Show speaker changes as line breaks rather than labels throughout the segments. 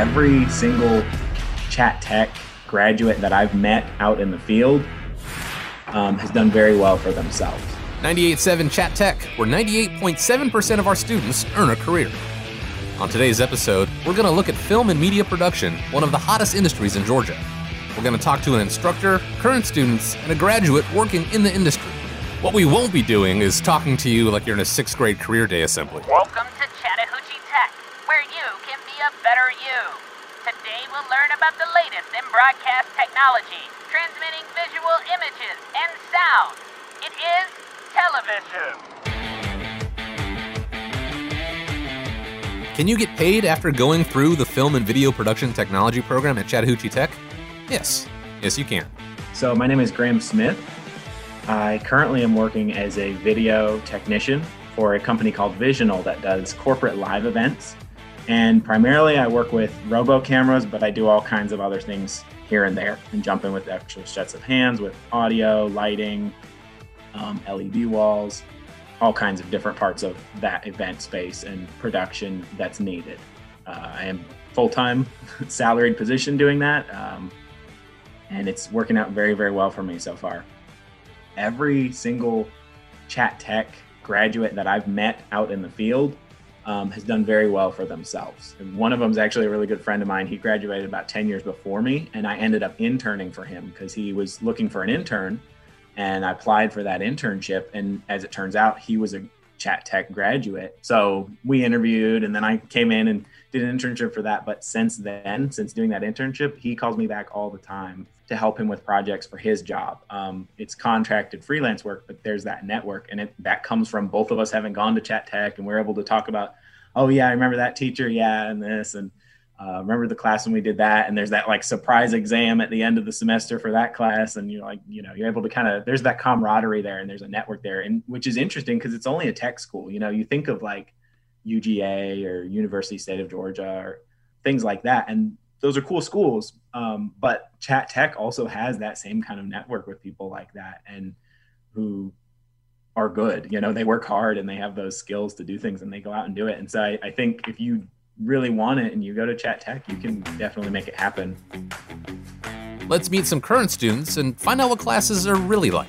every single chat tech graduate that I've met out in the field um, has done very well for themselves.
98.7 Chat Tech, where 98.7% of our students earn a career. On today's episode, we're going to look at film and media production, one of the hottest industries in Georgia. We're going to talk to an instructor, current students, and a graduate working in the industry. What we won't be doing is talking to you like you're in a sixth grade career day assembly.
Welcome to Chattahoochee Tech, where you can be a better you. Today we'll learn about the latest in broadcast technology, transmitting visual images and sound. It is television.
Can you get paid after going through the film and video production technology program at Chattahoochee Tech? Yes. Yes, you can.
So, my name is Graham Smith. I currently am working as a video technician for a company called Visional that does corporate live events. And primarily, I work with robo cameras, but I do all kinds of other things here and there and jump in with extra sets of hands with audio, lighting, um, LED walls, all kinds of different parts of that event space and production that's needed. Uh, I am full time salaried position doing that. Um, and it's working out very, very well for me so far. Every single chat tech graduate that I've met out in the field um, has done very well for themselves. And one of them is actually a really good friend of mine. He graduated about 10 years before me, and I ended up interning for him because he was looking for an intern. And I applied for that internship. And as it turns out, he was a chat tech graduate. So we interviewed, and then I came in and did an internship for that. But since then, since doing that internship, he calls me back all the time to help him with projects for his job. Um, it's contracted freelance work, but there's that network, and it, that comes from both of us having gone to Chat Tech, and we're able to talk about, oh yeah, I remember that teacher, yeah, and this, and uh, remember the class when we did that, and there's that like surprise exam at the end of the semester for that class, and you're like, you know, you're able to kind of there's that camaraderie there, and there's a network there, and which is interesting because it's only a tech school. You know, you think of like UGA or University State of Georgia or things like that, and those are cool schools. Um, but Chat Tech also has that same kind of network with people like that and who are good. You know, they work hard and they have those skills to do things and they go out and do it. And so I, I think if you really want it and you go to Chat Tech, you can definitely make it happen.
Let's meet some current students and find out what classes are really like.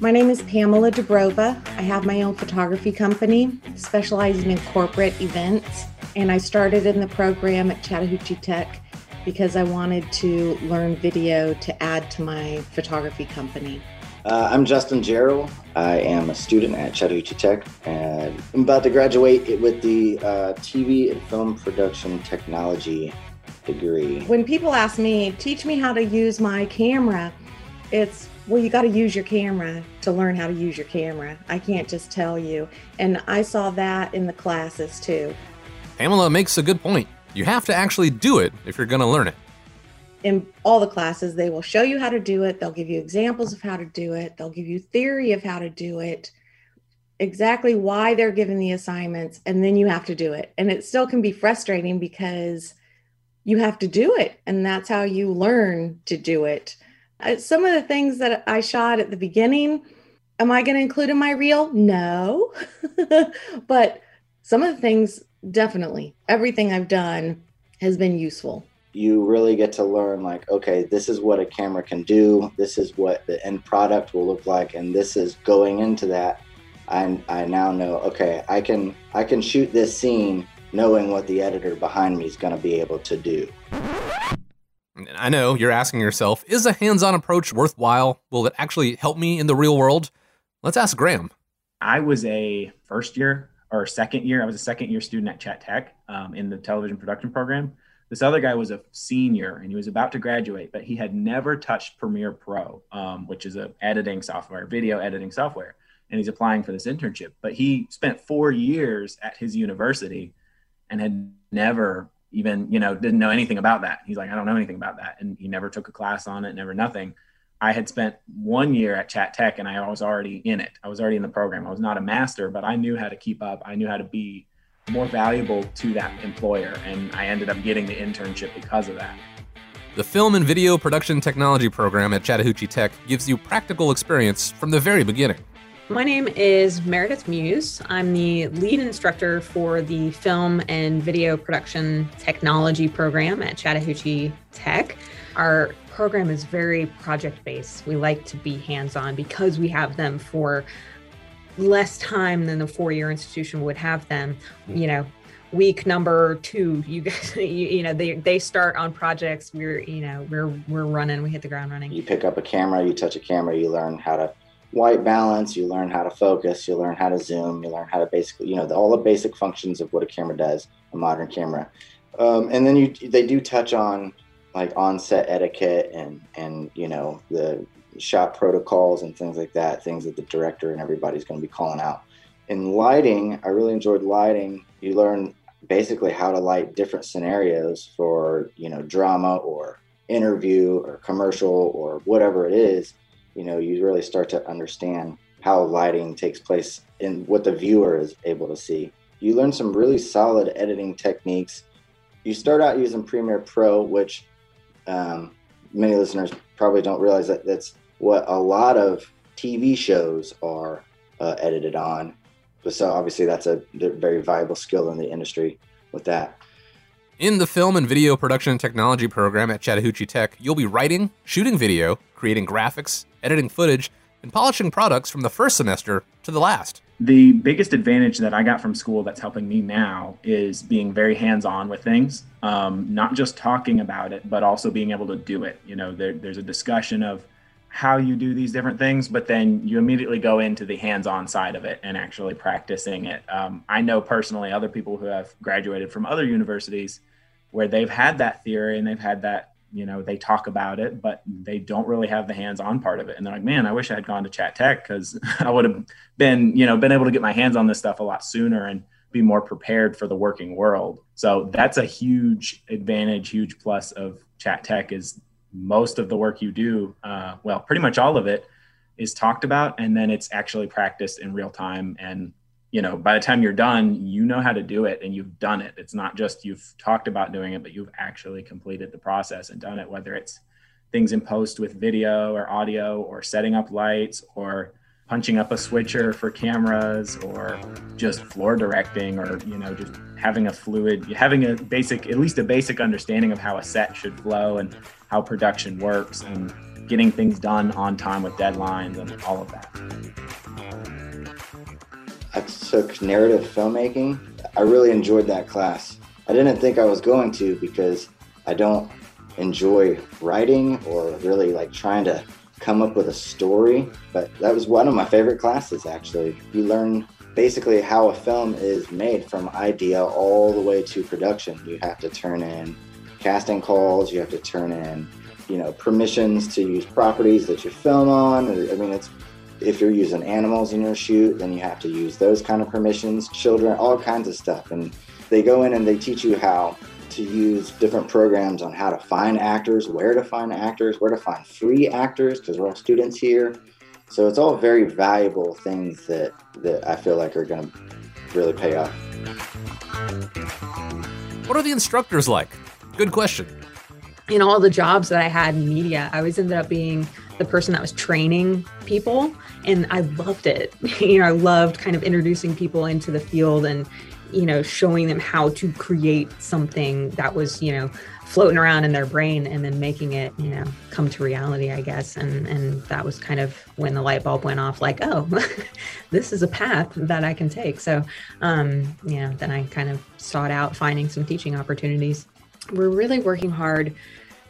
My name is Pamela Dubrova. I have my own photography company specializing in corporate events, and I started in the program at Chattahoochee Tech because I wanted to learn video to add to my photography company.
Uh, I'm Justin Gerald. I am a student at Chattahoochee Tech, and I'm about to graduate with the uh, TV and film production technology degree.
When people ask me, teach me how to use my camera, it's well, you got to use your camera to learn how to use your camera. I can't just tell you. And I saw that in the classes too.
Pamela makes a good point. You have to actually do it if you're going to learn it.
In all the classes, they will show you how to do it. They'll give you examples of how to do it. They'll give you theory of how to do it, exactly why they're given the assignments, and then you have to do it. And it still can be frustrating because you have to do it, and that's how you learn to do it. Uh, some of the things that I shot at the beginning, am I going to include in my reel? No. but some of the things definitely everything I've done has been useful.
You really get to learn, like, okay, this is what a camera can do, this is what the end product will look like, and this is going into that. I, I now know, okay, I can I can shoot this scene knowing what the editor behind me is going to be able to do.
I know you're asking yourself, is a hands on approach worthwhile? Will it actually help me in the real world? Let's ask Graham.
I was a first year or second year. I was a second year student at Chat Tech um, in the television production program. This other guy was a senior and he was about to graduate, but he had never touched Premiere Pro, um, which is a editing software, video editing software. And he's applying for this internship. But he spent four years at his university and had never even, you know, didn't know anything about that. He's like, I don't know anything about that. And he never took a class on it, never nothing. I had spent one year at Chat Tech and I was already in it. I was already in the program. I was not a master, but I knew how to keep up. I knew how to be more valuable to that employer. And I ended up getting the internship because of that.
The Film and Video Production Technology program at Chattahoochee Tech gives you practical experience from the very beginning.
My name is Meredith Muse. I'm the lead instructor for the Film and Video Production Technology program at Chattahoochee Tech. Our program is very project based. We like to be hands on because we have them for less time than the four year institution would have them. You know, week number two, you guys, you, you, know, they, they start on projects. We're, you know, we're, we're running, we hit the ground running.
You pick up a camera, you touch a camera, you learn how to white balance, you learn how to focus, you learn how to zoom, you learn how to basically, you know, the, all the basic functions of what a camera does, a modern camera. Um, and then you, they do touch on like on-set etiquette and, and, you know, the shot protocols and things like that, things that the director and everybody's going to be calling out. In lighting, I really enjoyed lighting. You learn basically how to light different scenarios for, you know, drama or interview or commercial or whatever it is you know, you really start to understand how lighting takes place and what the viewer is able to see. You learn some really solid editing techniques. You start out using Premiere Pro, which um, many listeners probably don't realize that that's what a lot of TV shows are uh, edited on. So obviously, that's a very valuable skill in the industry with that.
In the film and video production technology program at Chattahoochee Tech, you'll be writing, shooting video, creating graphics, editing footage, and polishing products from the first semester to the last.
The biggest advantage that I got from school that's helping me now is being very hands on with things, um, not just talking about it, but also being able to do it. You know, there, there's a discussion of how you do these different things, but then you immediately go into the hands on side of it and actually practicing it. Um, I know personally other people who have graduated from other universities where they've had that theory and they've had that you know they talk about it but they don't really have the hands-on part of it. And they're like man i wish i had gone to chat tech because i would have been you know been able to get my hands on this stuff a lot sooner and be more prepared for the working world. So that's a huge advantage huge plus of chat tech is most of the work you do uh, well pretty much all of it is talked about and then it's actually practiced in real time and you know by the time you're done you know how to do it and you've done it. It's not just you've talked about doing it but you've actually completed the process and done it whether it's things in post with video or audio or setting up lights or punching up a switcher for cameras or just floor directing or you know just having a fluid having a basic at least a basic understanding of how a set should flow and how production works and getting things done on time with deadlines and all of that
I took narrative filmmaking. I really enjoyed that class. I didn't think I was going to because I don't enjoy writing or really like trying to come up with a story, but that was one of my favorite classes actually. You learn basically how a film is made from idea all the way to production. You have to turn in casting calls, you have to turn in, you know, permissions to use properties that you film on. I mean, it's if you're using animals in your shoot, then you have to use those kind of permissions, children, all kinds of stuff. And they go in and they teach you how to use different programs on how to find actors, where to find actors, where to find free actors, because we're all students here. So it's all very valuable things that, that I feel like are going to really pay off.
What are the instructors like? Good question.
In all the jobs that I had in media, I always ended up being the person that was training people and I loved it. you know, I loved kind of introducing people into the field and you know, showing them how to create something that was, you know, floating around in their brain and then making it, you know, come to reality, I guess. And and that was kind of when the light bulb went off like, oh, this is a path that I can take. So, um, you know, then I kind of sought out finding some teaching opportunities. We're really working hard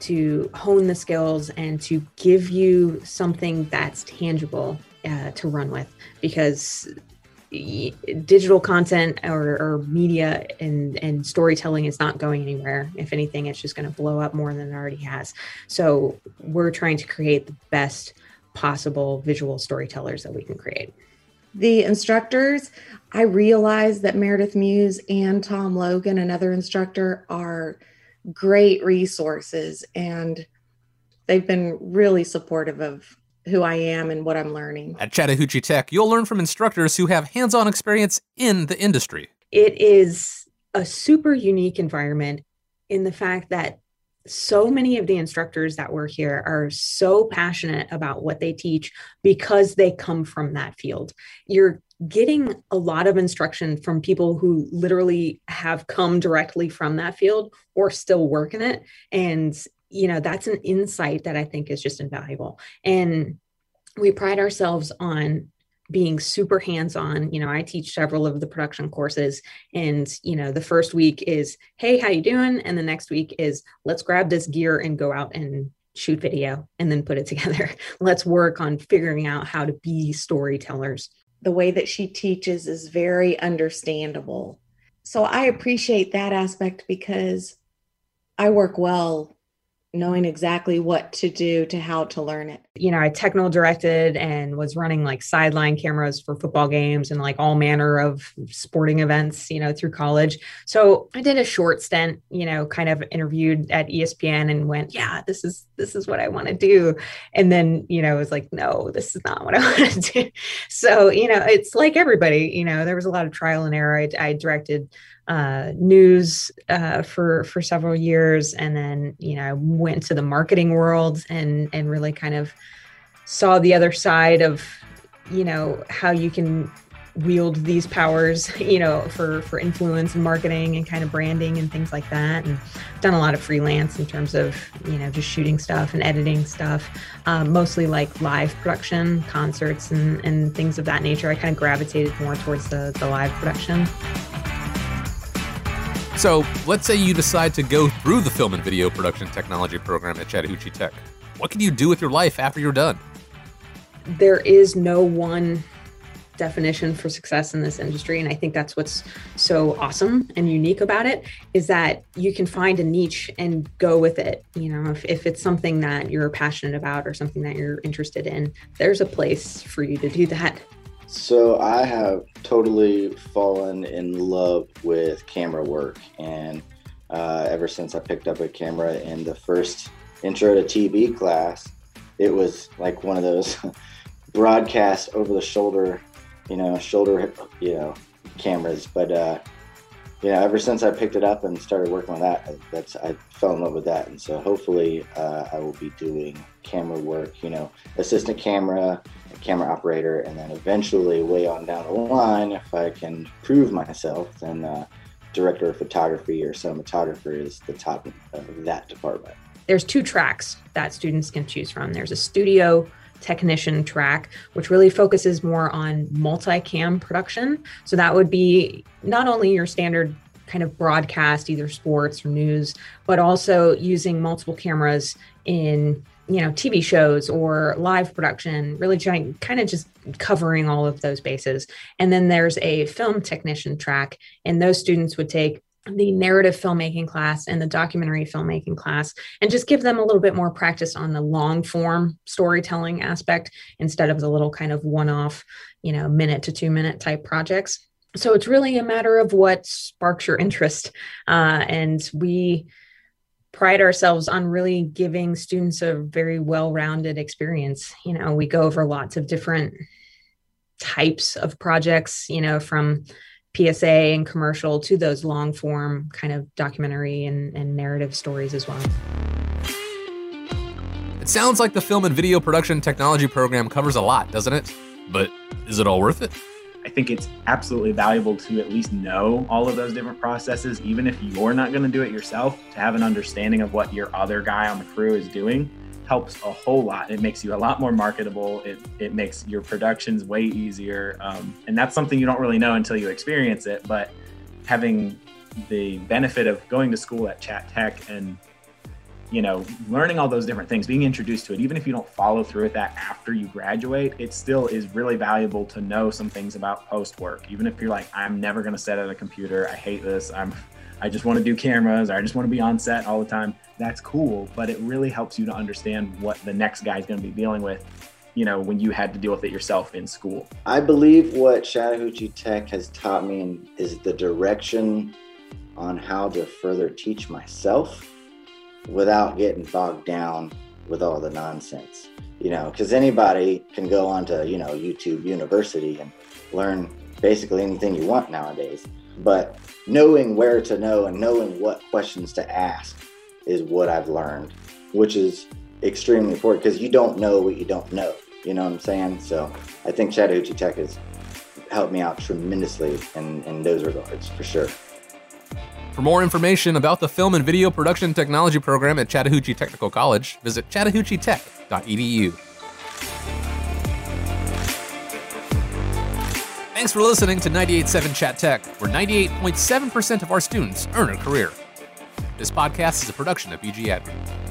to hone the skills and to give you something that's tangible uh, to run with because digital content or, or, media and, and storytelling is not going anywhere. If anything, it's just going to blow up more than it already has. So we're trying to create the best possible visual storytellers that we can create.
The instructors, I realize that Meredith Muse and Tom Logan, another instructor, are great resources and they've been really supportive of who I am and what I'm learning.
At Chattahoochee Tech, you'll learn from instructors who have hands on experience in the industry.
It is a super unique environment in the fact that so many of the instructors that work here are so passionate about what they teach because they come from that field. You're getting a lot of instruction from people who literally have come directly from that field or still work in it. And, you know, that's an insight that I think is just invaluable. And we pride ourselves on being super hands-on you know i teach several of the production courses and you know the first week is hey how you doing and the next week is let's grab this gear and go out and shoot video and then put it together let's work on figuring out how to be storytellers
the way that she teaches is very understandable so i appreciate that aspect because i work well knowing exactly what to do to how to learn it.
You know, I techno directed and was running like sideline cameras for football games and like all manner of sporting events, you know, through college. So I did a short stint, you know, kind of interviewed at ESPN and went, yeah, this is this is what I want to do. And then, you know, it was like, no, this is not what I want to do. So, you know, it's like everybody, you know, there was a lot of trial and error. I, I directed uh, news uh, for for several years, and then you know I went to the marketing world and and really kind of saw the other side of you know how you can wield these powers you know for for influence and marketing and kind of branding and things like that and done a lot of freelance in terms of you know just shooting stuff and editing stuff um, mostly like live production concerts and and things of that nature i kind of gravitated more towards the the live production
so, let's say you decide to go through the film and video production technology program at Chattahoochee Tech. What can you do with your life after you're done?
There is no one definition for success in this industry and i think that's what's so awesome and unique about it is that you can find a niche and go with it. You know if, if it's something that you're passionate about or something that you're interested in there's a place for you to do that.
So I have totally fallen in love with camera work, and uh, ever since I picked up a camera in the first intro to TV class, it was like one of those broadcast over the shoulder, you know, shoulder, you know, cameras. But uh, you know, ever since I picked it up and started working on that, that's I fell in love with that, and so hopefully uh, I will be doing camera work. You know, assistant camera, camera operator, and then eventually, way on down the line, if I can prove myself, then uh, director of photography or cinematographer is the top of that department.
There's two tracks that students can choose from. There's a studio technician track, which really focuses more on multicam production. So that would be not only your standard kind of broadcast, either sports or news, but also using multiple cameras in you know tv shows or live production really trying kind of just covering all of those bases and then there's a film technician track and those students would take the narrative filmmaking class and the documentary filmmaking class and just give them a little bit more practice on the long form storytelling aspect instead of the little kind of one off you know minute to two minute type projects. So it's really a matter of what sparks your interest uh, and we pride ourselves on really giving students a very well-rounded experience. You know we go over lots of different types of projects you know from psa and commercial to those long form kind of documentary and, and narrative stories as well.
It sounds like the film and video production technology program covers a lot doesn't it? But is it all worth it?
I think it's absolutely valuable to at least know all of those different processes, even if you're not going to do it yourself, to have an understanding of what your other guy on the crew is doing helps a whole lot. It makes you a lot more marketable. It, it makes your productions way easier. Um, and that's something you don't really know until you experience it. But having the benefit of going to school at Chat Tech and you know, learning all those different things, being introduced to it, even if you don't follow through with that after you graduate, it still is really valuable to know some things about post work. Even if you're like, I'm never going to set at a computer, I hate this, I'm, I just want to do cameras, or I just want to be on set all the time. That's cool, but it really helps you to understand what the next guy is going to be dealing with. You know, when you had to deal with it yourself in school.
I believe what Chattahoochee Tech has taught me is the direction on how to further teach myself without getting bogged down with all the nonsense you know because anybody can go onto you know youtube university and learn basically anything you want nowadays but knowing where to know and knowing what questions to ask is what I've learned, which is extremely important because you don't know what you don't know. You know what I'm saying? So I think Chattahoochee Tech has helped me out tremendously in, in those regards for sure.
For more information about the Film and Video Production Technology program at Chattahoochee Technical College, visit chattahoocheetech.edu. Thanks for listening to 98.7 Chat Tech, where 98.7% of our students earn a career. This podcast is a production of BG Admin.